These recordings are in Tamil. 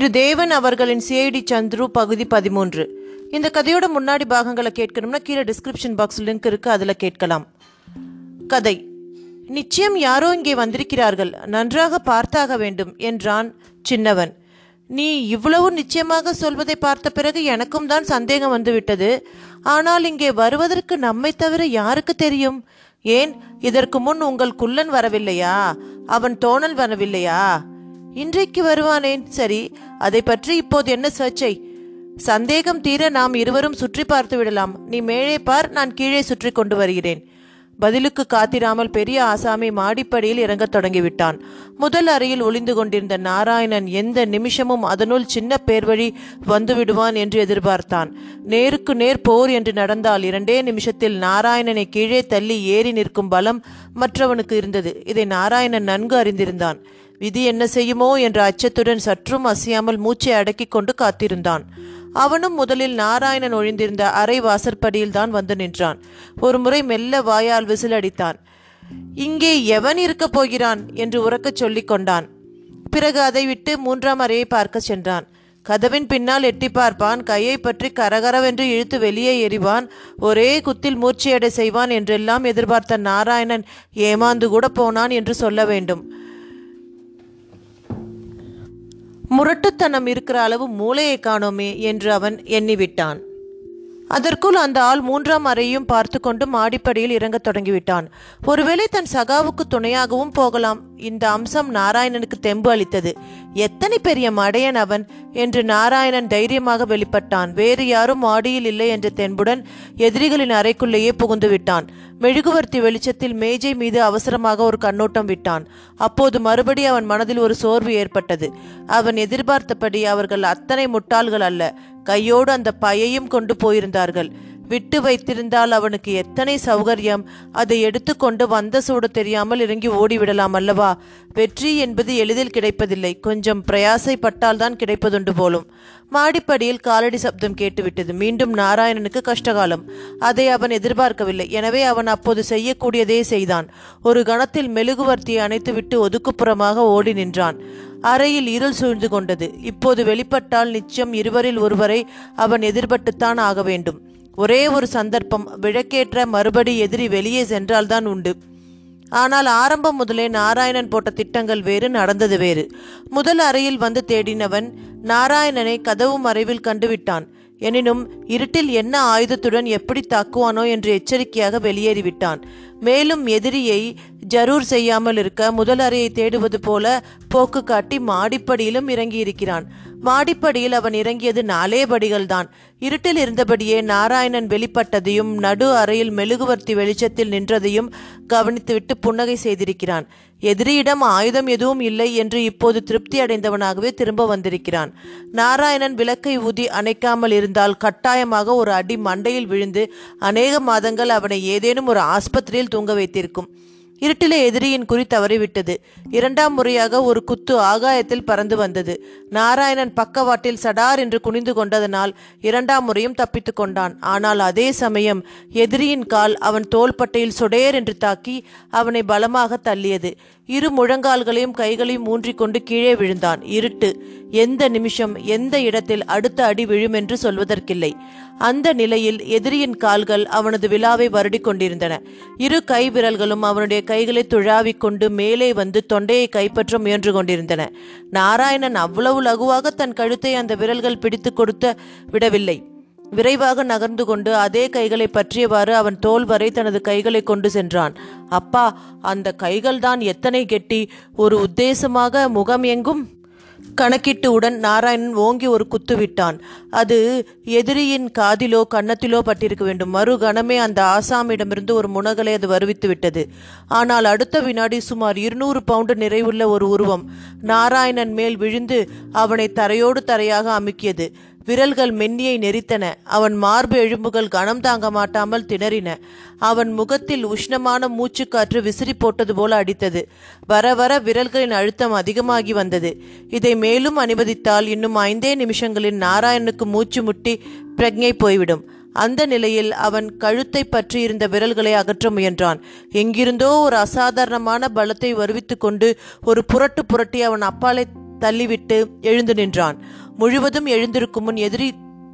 திரு தேவன் அவர்களின் சிஐடி சந்துரு பகுதி பதிமூன்று. இந்த கதையோட முன்னாடி பாகங்களை கேட்கணும்னா கீழே டிஸ்கிரிப்ஷன் பாக்ஸ் லிங்க் இருக்கு அதில் கேட்கலாம். கதை. நிச்சயம் யாரோ இங்கே வந்திருக்கிறார்கள் நன்றாக பார்த்தாக வேண்டும் என்றான் சின்னவன். நீ இவ்வளவு நிச்சயமாக சொல்வதை பார்த்த பிறகு எனக்கும் தான் சந்தேகம் வந்துவிட்டது. ஆனால் இங்கே வருவதற்கு நம்மை தவிர யாருக்கு தெரியும்? ஏன் இதற்கு முன் உங்கள் குள்ளன் வரவில்லையா? அவன் தோணல் வரவில்லையா? இன்றைக்கு வருவானேன்? சரி அதை பற்றி இப்போது என்ன சர்ச்சை சந்தேகம் தீர நாம் இருவரும் சுற்றி பார்த்து விடலாம். நீ மேலே பார் நான் கீழே சுற்றி கொண்டு வருகிறேன். பதிலுக்கு காத்திராமல் பெரிய ஆசாமி மாடிப்படியில் இறங்கத் தொடங்கிவிட்டான். முதல் அறையில் ஒளிந்து கொண்டிருந்த நாராயணன் எந்த நிமிஷமும் அதனுள் சின்ன பேர்வழி வந்து விடுவான் என்று எதிர்பார்த்தான். நேருக்கு நேர் போர் என்று நடந்தால் இரண்டே நிமிஷத்தில் நாராயணனை கீழே தள்ளி ஏறி நிற்கும் பலம் மற்றவனுக்கு இருந்தது. இதை நாராயணன் நன்கு அறிந்திருந்தான். விதி என்ன செய்யுமோ என்ற அச்சத்துடன் சற்றும் அசையாமல் மூச்சை அடக்கிக் கொண்டு காத்திருந்தான். அவனும் முதலில் நாராயணன் ஒழிந்திருந்த அறை வாசற்படியில் தான் வந்து நின்றான். ஒரு முறை மெல்ல வாயால் விசில் அடித்தான். இங்கே எவன் இருக்கப் போகிறான்? என்று உறக்கச் சொல்லிக் கொண்டான். பிறகு அதை விட்டு மூன்றாம் அறையை பார்க்க சென்றான். கதவின் பின்னால் எட்டி பார்ப்பான். கையை பற்றி கரகரவென்று இழுத்து வெளியே எறிவான். ஒரே குத்தில் மூர்ச்சியடை செய்வான் என்றெல்லாம் எதிர்பார்த்த நாராயணன் ஏமாந்து கூட போனான் என்று சொல்ல வேண்டும். முரட்டுத்தனம் இருக்கிற அளவு மூளையை காணோமே என்று அவன் எண்ணிவிட்டான். அதற்குள் அந்த ஆள் மூன்றாம் அறையும் பார்த்து கொண்டு மாடிப்படியில் இறங்கத் தொடங்கிவிட்டான். ஒருவேளை தன் சகாவுக்கு துணையாகவும் போகலாம். இந்த அம்சம் நாராயணனுக்கு தெம்பு அளித்தது. எத்தனை பெரிய மடையன் அவன் என்று நாராயணன் தைரியமாக வெளிப்பட்டான். வேறு யாரும் மாடியில் இல்லை என்ற தென்புடன் எதிரிகளின் அறைக்குள்ளேயே புகுந்து விட்டான். மெழுகுவர்த்தி வெளிச்சத்தில் மேஜை மீது அவசரமாக ஒரு கண்ணோட்டம் விட்டான். அப்போது மறுபடி அவன் மனதில் ஒரு சோர்வு ஏற்பட்டது. அவன் எதிர்பார்த்தபடி அவர்கள் அத்தனை முட்டாள்கள் அல்ல. கையோடு அந்த பையையும் கொண்டு போயிருந்தார்கள். விட்டு வைத்திருந்தால் அவனுக்கு எத்தனை சௌகரியம்? அதை எடுத்துக்கொண்டு வந்த சூடு தெரியாமல் இறங்கி ஓடிவிடலாம் அல்லவா? வெற்றி என்பது எளிதில் கிடைப்பதில்லை. கொஞ்சம் பிரயாசைப்பட்டால் தான் கிடைப்பதுண்டு போலும். மாடிப்படியில் காலடி சப்தம் கேட்டுவிட்டது. மீண்டும் நாராயணனுக்கு கஷ்டகாலம். அதை அவன் எதிர்பார்க்கவில்லை. எனவே அவன் அப்போது செய்யக்கூடியதே செய்தான். ஒரு கணத்தில் மெழுகுவர்த்தியை அணைத்துவிட்டு ஒதுக்குப்புறமாக ஓடி நின்றான். அறையில் இருள் சூழ்ந்து கொண்டது. இப்போது வெளிப்பட்டால் நிச்சயம் இருவரில் ஒருவரை அவன் எதிர்பட்டுத்தான் ஆக வேண்டும். ஒரே ஒரு சந்தர்ப்பம் விளக்கேற்ற மறுபடி எதிரி வெளியே சென்றால்தான் உண்டு. ஆனால் ஆரம்பம் முதலே நாராயணன் போட்ட திட்டங்கள் வேறு நடந்தது வேறு. முதல் அறையில் வந்து தேடினவன் நாராயணனை கதவு மறைவில் கண்டுவிட்டான். எனினும் இருட்டில் என்ன ஆயுதத்துடன் எப்படி தாக்குவானோ என்று எச்சரிக்கையாக வெளியேறிவிட்டான். மேலும் எதிரியை ஜரூர் செய்யாமல் இருக்க முதல் அறையை தேடுவது போல போக்கு காட்டி மாடிப்படியிலும் இறங்கியிருக்கிறான். மாடிப்படியில் அவன் இறங்கியது நாலே படிகள்தான். இருட்டில் இருந்தபடியே நாராயணன் வெளிப்பட்டதையும் நடு அறையில் மெழுகுவர்த்தி வெளிச்சத்தில் நின்றதையும் கவனித்துவிட்டு புன்னகை செய்திருக்கிறான். எதிரியிடம் ஆயுதம் எதுவும் இல்லை என்று இப்போது திருப்தி அடைந்தவனாகவே திரும்ப வந்திருக்கிறான். நாராயணன் விளக்கை ஊதி அணைக்காமல் இருந்தால் கட்டாயமாக ஒரு அடி மண்டையில் விழுந்து அநேக மாதங்கள் அவனை ஏதேனும் ஒரு ஆஸ்பத்திரியில் தூங்க வைத்திருக்கும். இருட்டிலே எதிரியின் குறி தவறிவிட்டது. இரண்டாம் முறையாக ஒரு குத்து ஆகாயத்தில் பறந்து வந்தது. நாராயணன் பக்கவாட்டில் சடார் என்று குனிந்து கொண்டதனால் இரண்டாம் முறையும் தப்பித்து கொண்டான். ஆனால் அதே சமயம் எதிரியின் கால் அவன் தோள்பட்டையில் சொடேர் என்று தாக்கி அவனை பலமாக தள்ளியது. இரு முழங்கால்களையும் கைகளையும் ஊன்றிக்கொண்டு கீழே விழுந்தான். இருட்டு எந்த நிமிஷம் எந்த இடத்தில் அடுத்த அடி விழும் என்று சொல்வதற்கில்லை. அந்த நிலையில் எதிரியின் கால்கள் அவனது விழாவை வருடி கொண்டிருந்தன. இரு கை விரல்களும் அவனுடைய கைகளை துழாவிக் கொண்டு மேலே வந்து தொண்டையை கைப்பற்ற முயன்று கொண்டிருந்தன. நாராயணன் அவ்வளவு லகுவாக தன் கழுத்தை அந்த விரல்கள் பிடித்து கொடுத்த விடவில்லை. விரைவாக நகர்ந்து கொண்டு அதே கைகளை பற்றியவாறு அவன் தோல் வரை தனது கைகளை கொண்டு சென்றான். அப்பா அந்த கைகள்தான் எத்தனை கெட்டி! ஒரு உத்தேசமாக முகம் எங்கும் கணக்கிட்டு உடன் நாராயணன் ஓங்கி ஒரு குத்து விட்டான். அது எதிரியின் காதிலோ கன்னத்திலோ பட்டிருக்க வேண்டும். மறு கணமே அந்த ஆசாமிடமிருந்து ஒரு முனகலை அது வருவித்து விட்டது. ஆனால் அடுத்த வினாடி சுமார் இருநூறு பவுண்டு நிறைவுள்ள ஒரு உருவம் நாராயணன் மேல் விழுந்து அவனை தரையோடு தரையாக அமுக்கியது. விரல்கள் மென்னியை நெரித்தன. அவன் மார்பு எழும்புகள் கனம் தாங்க மாட்டாமல் திணறின. அவன் முகத்தில் உஷ்ணமான மூச்சுக்காற்று விசிறி போட்டது போல அடித்தது. வர வர விரல்களின் அழுத்தம் அதிகமாகி வந்தது. இதை மேலும் அனுமதித்தால் இன்னும் ஐந்தே நிமிஷங்களில் நாராயணனுக்கு மூச்சு முட்டி பிரக்ஞை போய்விடும். அந்த நிலையில் அவன் கழுத்தை பற்றியிருந்த விரல்களை அகற்ற முயன்றான். எங்கிருந்தோ ஒரு அசாதாரணமான பலத்தை வருவித்து கொண்டு ஒரு புரட்டு புரட்டி அவன் அப்பாலை தள்ளிவிட்டு எழுந்து நின்றான். முழுவதும் எழுந்திருக்கும் முன் எதிரி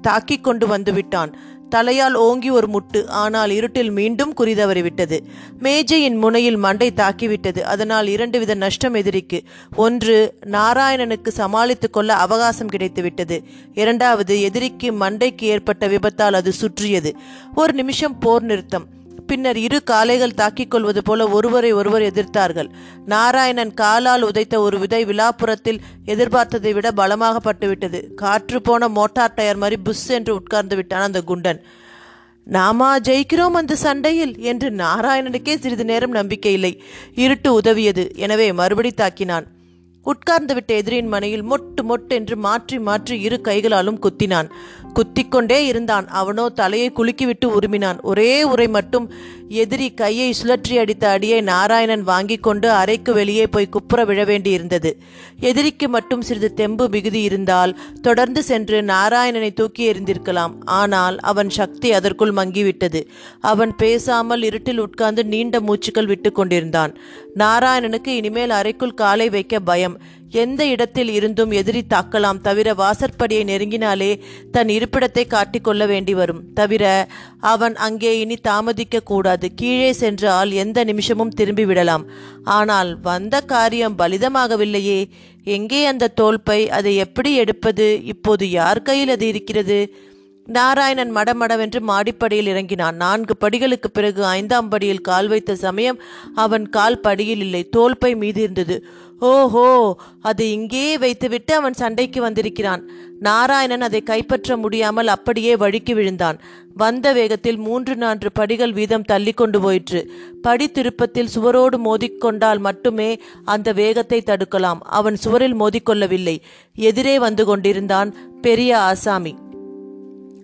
தாக்கிக் கொண்டு வந்து விட்டான். தலையால் ஓங்கி ஒரு முட்டு ஆனால் இருட்டில் மீண்டும் குறிதவறிவிட்டது மேஜையின் முனையில் மண்டை தாக்கிவிட்டது. அதனால் இரண்டு வித நஷ்டம் எதிரிக்கு. ஒன்று நாராயணனுக்கு சமாளித்துக் கொள்ள அவகாசம் கிடைத்துவிட்டது. இரண்டாவது எதிரிக்கு மண்டைக்கு ஏற்பட்ட விபத்தால் அது சுற்றியது. ஒரு நிமிஷம் போர் நிறுத்தம். பின்னர் இரு காளைகள் தாக்கிக் கொள்வது போல ஒருவரை ஒருவர் எதிர்த்தார்கள். நாராயணன் காலால் உதைத்த ஒரு விதை விழாப்புறத்தில் எதிர்பார்த்ததை விட பலமாக பட்டுவிட்டது. காற்று போன மோட்டார் டயர் மாதிரி புஷ் என்று உட்கார்ந்து விட்டான் அந்த குண்டன். நாமா ஜெயிக்கிறோம் அந்த சண்டையில் என்று நாராயணனுக்கே சிறிது நேரம் நம்பிக்கை இல்லை. இருட்டு உதவியது. எனவே மறுபடி தாக்கினான். உட்கார்ந்துவிட்ட எதிரியின் எதிரின் மனையில் மொட்டு மொட்டு என்று மாற்றி மாற்றி இரு கைகளாலும் குத்தினான். குத்திக்கொண்டே இருந்தான். அவனோ தலையை குலுக்கிவிட்டு உருமினான். ஒரே உரை மட்டும் எதிரி கையை சுழற்றி அடித்த அடியை நாராயணன் வாங்கி கொண்டு அறைக்கு வெளியே போய் குப்புற விழ வேண்டியிருந்தது. எதிரிக்கு மட்டும் சிறிது தெம்பு மிகுதி இருந்தால் தொடர்ந்து சென்று நாராயணனை தூக்கி எறிந்திருக்கலாம். ஆனால் அவன் சக்தி அதற்குள் மங்கிவிட்டது. அவன் பேசாமல் இருட்டில் உட்கார்ந்து நீண்ட மூச்சுக்கள் விட்டு கொண்டிருந்தான். நாராயணனுக்கு இனிமேல் அறைக்குள் காலை வைக்க பயம். எந்த இடத்தில் இருந்தும் எதிரி தாக்கலாம். தவிர வாசற்படியை நெருங்கினாலே தன் இருப்பிடத்தை காட்டிக்கொள்ள வேண்டி வரும். தவிர அவன் அங்கே இனி தாமதிக்க கூடாது. கீழே சென்றால் எந்த நிமிஷமும் திரும்பி விடலாம். ஆனால் வந்த காரியம் பலிதமாகவில்லையே. எங்கே அந்த தோல்பை? அதை எப்படி எடுப்பது? இப்போது யார் கையில் அது இருக்கிறது? நாராயணன் மடமடவென்று மாடிப்படியில் இறங்கினான். நான்கு படிகளுக்கு பிறகு ஐந்தாம் படியில் கால் வைத்த சமயம் அவன் கால் படியில் இல்லை. தோல்பை மீது இருந்தது ஓஹோ அதை இங்கேயே வைத்துவிட்டு அவன் சண்டைக்கு வந்திருக்கிறான். நாராயணன் அதை கைப்பற்ற முடியாமல் அப்படியே வழுக்கி விழுந்தான். வந்த வேகத்தில் மூன்று நான்கு படிகள் வீதம் தள்ளி கொண்டு போயிற்று. படி திருப்பத்தில் சுவரோடு மோதிக்கொண்டால் மட்டுமே அந்த வேகத்தை தடுக்கலாம். அவன் சுவரில் மோதிக்கொள்ளவில்லை எதிரே வந்து கொண்டிருந்தான் பெரிய ஆசாமி.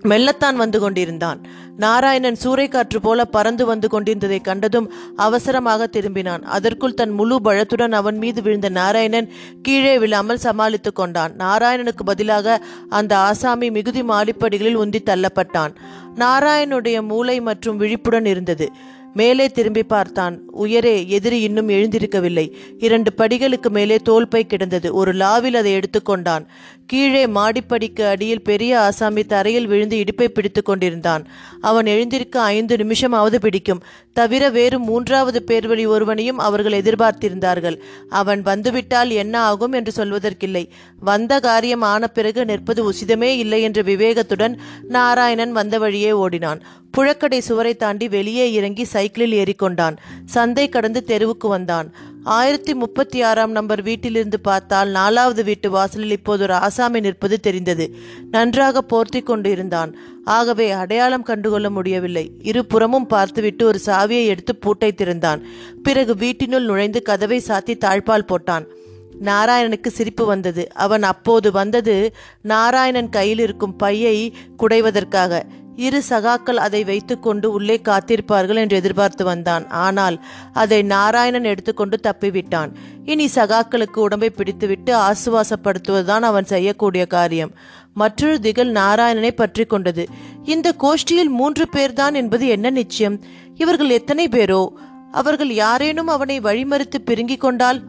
மெல்லத்தான் வந்து கொண்டிருந்தான். நாராயணன் சூறைக்காற்று போல பறந்து வந்து கொண்டிருந்ததை கண்டதும் அவசரமாக திரும்பினான். அதற்குள் தன் முழு பழத்துடன் அவன் மீது விழுந்த நாராயணன் கீழே விழாமல் சமாளித்துக் கொண்டான். நாராயணனுக்கு பதிலாக அந்த ஆசாமி மிகுதி மாடிப்படிகளில் உந்தி தள்ளப்பட்டான். நாராயணனுடைய மூளை மற்றும் விழிப்புடன் இருந்தது. மேலே திரும்பி பார்த்தான். உயரே எதிரி இன்னும் எழுந்திருக்கவில்லை. இரண்டு படிகளுக்கு மேலே தோல்பை கிடந்தது. ஒரு லாவில் அதை எடுத்துக்கொண்டான் கீழே மாடிப்படிக்கு அடியில் பெரிய ஆசாமி தரையில் விழுந்து இடுப்பை பிடித்து கொண்டிருந்தான். அவன் எழுந்திருக்க ஐந்து நிமிஷமாவது பிடிக்கும். தவிர வேறு மூன்றாவது பேர்வழி ஒருவனையும் அவர்கள் எதிர்பார்த்திருந்தார்கள். அவன் வந்துவிட்டால் என்ன ஆகும் என்று சொல்வதற்கில்லை. வந்த காரியம் ஆன பிறகு நிற்பது உசிதமே இல்லை என்ற விவேகத்துடன் நாராயணன் வந்த வழியே ஓடினான். புழக்கடை சுவரை தாண்டி வெளியே இறங்கி சைக்கிளில் ஏறிக்கொண்டான். சந்தை கடந்து தெருவுக்கு வந்தான். ஆயிரத்தி முப்பத்தி ஆறாம் நம்பர் வீட்டிலிருந்து பார்த்தால் நாலாவது வீட்டு வாசலில் இப்போது ஒரு ஆசாமி நிற்பது தெரிந்தது. நன்றாக போர்த்தி கொண்டு இருந்தான். ஆகவே அடையாளம் கண்டுகொள்ள முடியவில்லை. இருபுறமும் பார்த்துவிட்டு ஒரு சாவியை எடுத்து பூட்டை திறந்தான். பிறகு வீட்டினுள் நுழைந்து கதவை சாத்தி தாழ்பால் போட்டான். நாராயணனுக்கு சிரிப்பு வந்தது. அவன் அப்போது வந்தது நாராயணன் கையில் இருக்கும் பையை குடைவதற்காக. இரு சகாக்கள் அதை வைத்துக்கொண்டு உள்ளே காத்திருப்பார்கள் என்று எதிர்பார்த்து வந்தான். ஆனால் அதை நாராயணன் எடுத்துக்கொண்டு தப்பிவிட்டான். இனி சகாக்களுக்கு உடம்பை பிடித்துவிட்டு ஆசுவாசப்படுத்துவதுதான் அவன் செய்யக்கூடிய காரியம். மற்றொரு திகழ் நாராயணனை பற்றி கொண்டது. இந்த கோஷ்டியில் மூன்று பேர்தான் என்பது என்ன நிச்சயம்? இவர்கள் எத்தனை பேரோ? அவர்கள் யாரேனும் அவனை வழிமறித்து பிடுங்கிக் கொண்டால்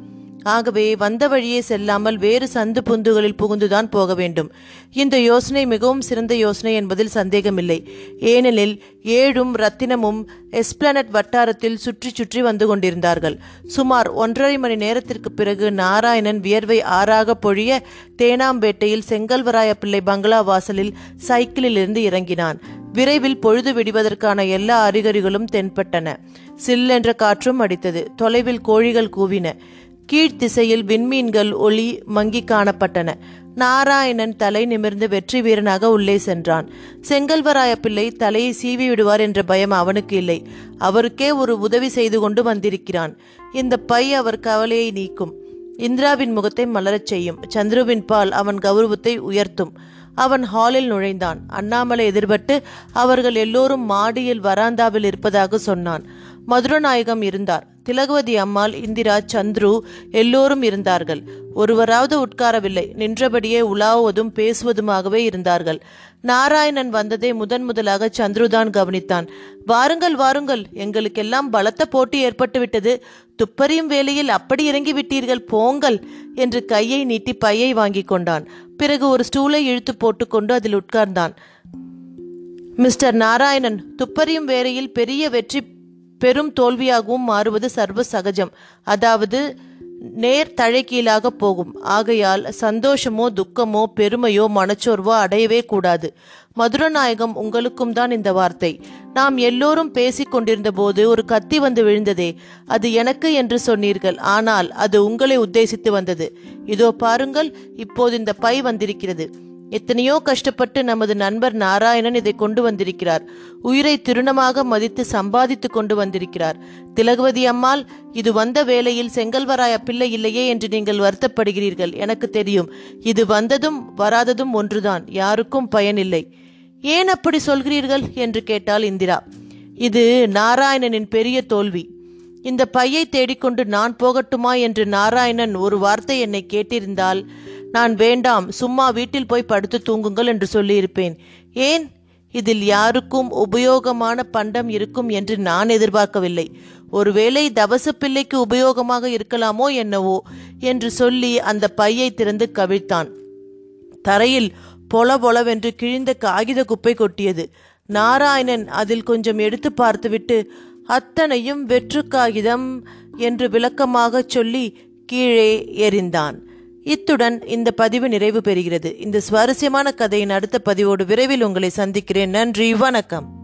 ஆகவே வந்த வழியே செல்லாமல் வேறு சந்து புந்துகளில் புகுந்துதான் போக வேண்டும். இந்த யோசனை மிகவும் சிறந்த யோசனை என்பதில் சந்தேகமில்லை. ஏனெனில் ஏழும் ரத்தினமும் எஸ்பிளனட் வட்டாரத்தில் சுற்றி சுற்றி வந்து கொண்டிருந்தார்கள். சுமார் ஒன்றரை மணி நேரத்திற்கு பிறகு நாராயணன் வியர்வை ஆறாக பொழிய தேனாம்பேட்டையில் செங்கல்வராய பிள்ளை பங்களா வாசலில் சைக்கிளிலிருந்து இறங்கினான். விரைவில் பொழுது விடுவதற்கான எல்லா அறிகுறிகளும் தென்பட்டன. சில்லென்ற காற்றும் அடித்தது. தொலைவில் கோழிகள் கூவின. கீழ்த்திசையில் விண்மீன்கள் ஒளி மங்கி காணப்பட்டன. நாராயணன் தலை நிமிர்ந்து வெற்றி வீரனாக உள்ளே சென்றான். செங்கல்வராய பிள்ளை தலையை சீவி விடுவார் என்ற பயம் அவனுக்கு இல்லை. அவருக்கே ஒரு உதவி செய்து கொண்டு வந்திருக்கிறான். இந்த பை அவர் கவலையை நீக்கும். இந்திராவின் முகத்தை மலரச் செய்யும். சந்துருவின் பால் அவன் கௌரவத்தை உயர்த்தும். அவன் ஹாலில் நுழைந்தான். அண்ணாமலை எதிர்பட்டு அவர்கள் எல்லோரும் மாடியில் வராந்தாவில் இருப்பதாக சொன்னான். மதுரநாயகம் இருந்தார். திலகவதி அம்மாள் இந்திரா சந்துரு எல்லோரும் இருந்தார்கள். ஒருவராவது உட்காரவில்லை. நின்றபடியே உலாவுவதும் பேசுவதுமாகவே இருந்தார்கள். நாராயணன் வந்ததை முதன் முதலாக சந்துருதான் கவனித்தான். வாருங்கள் வாருங்கள். எங்களுக்கெல்லாம் பலத்த போட்டி ஏற்பட்டுவிட்டது. துப்பறியும் வேலையில் அப்படி இறங்கி விட்டீர்கள் போங்கள் என்று கையை நீட்டி பையை வாங்கி கொண்டான். பிறகு ஒரு ஸ்டூலை இழுத்து போட்டுக்கொண்டு அதில் உட்கார்ந்தான். மிஸ்டர் நாராயணன் துப்பறியும் வேலையில் பெரிய வெற்றி பெரும் தோல்வியாகவும் மாறுவது சர்வ சகஜம் அதாவது நேர் தழைக்கீழாக போகும். ஆகையால் சந்தோஷமோ துக்கமோ பெருமையோ மனச்சோர்வோ அடையவே கூடாது. மதுரநாயகம் உங்களுக்கும் தான் இந்த வார்த்தை. நாம் எல்லோரும் பேசிக் கொண்டிருந்த போது ஒரு கத்தி வந்து விழுந்ததே. அது எனக்கு என்று சொன்னீர்கள். ஆனால் அது உங்களை உத்தேசித்து வந்தது. இதோ பாருங்கள் இப்போது இந்த பை வந்திருக்கிறது. எத்தனையோ கஷ்டப்பட்டு நமது நண்பர் நாராயணன் இதை கொண்டு வந்திருக்கிறார். உயிரை திருணமாக மதித்து சம்பாதித்து கொண்டு வந்திருக்கிறார். திலகவதி அம்மாள் இது வந்த வேளையில் செங்கல்வராய பிள்ளை இல்லையே என்று நீங்கள் வருத்தப்படுகிறீர்கள். எனக்கு தெரியும் இது வந்ததும் வராததும் ஒன்றுதான் யாருக்கும் பயனில்லை. ஏன் அப்படி சொல்கிறீர்கள்? என்று கேட்டாள் இந்திரா. இது நாராயணனின் பெரிய தோல்வி. இந்த பையை தேடிக்கொண்டு நான் போகட்டுமா? என்று நாராயணன் ஒரு வார்த்தை என்னை கேட்டிருந்தால் நான் வேண்டாம் சும்மா வீட்டில் போய் படுத்து தூங்குங்கள் என்று சொல்லியிருப்பேன். ஏன்? இதில் யாருக்கும் உபயோகமான பண்டம் இருக்கும் என்று நான் எதிர்பார்க்கவில்லை. ஒருவேளை தவச பிள்ளைக்கு உபயோகமாக இருக்கலாமோ என்னவோ என்று சொல்லி அந்த பையை திறந்து கவிழ்த்தான். தரையில் பொல பொலவென்று கிழிந்த காகித குப்பை கொட்டியது. நாராயணன் அதில் கொஞ்சம் எடுத்து பார்த்துவிட்டு அத்தனையும் வெற்று காகிதம் என்று விளக்கமாகச் சொல்லி கீழே எறிந்தான். இத்துடன் இந்த பதிவு நிறைவு பெறுகிறது. இந்த சுவாரஸ்யமான கதையின் அடுத்த பதிவோடு விரைவில் உங்களை சந்திக்கிறேன். நன்றி வணக்கம்.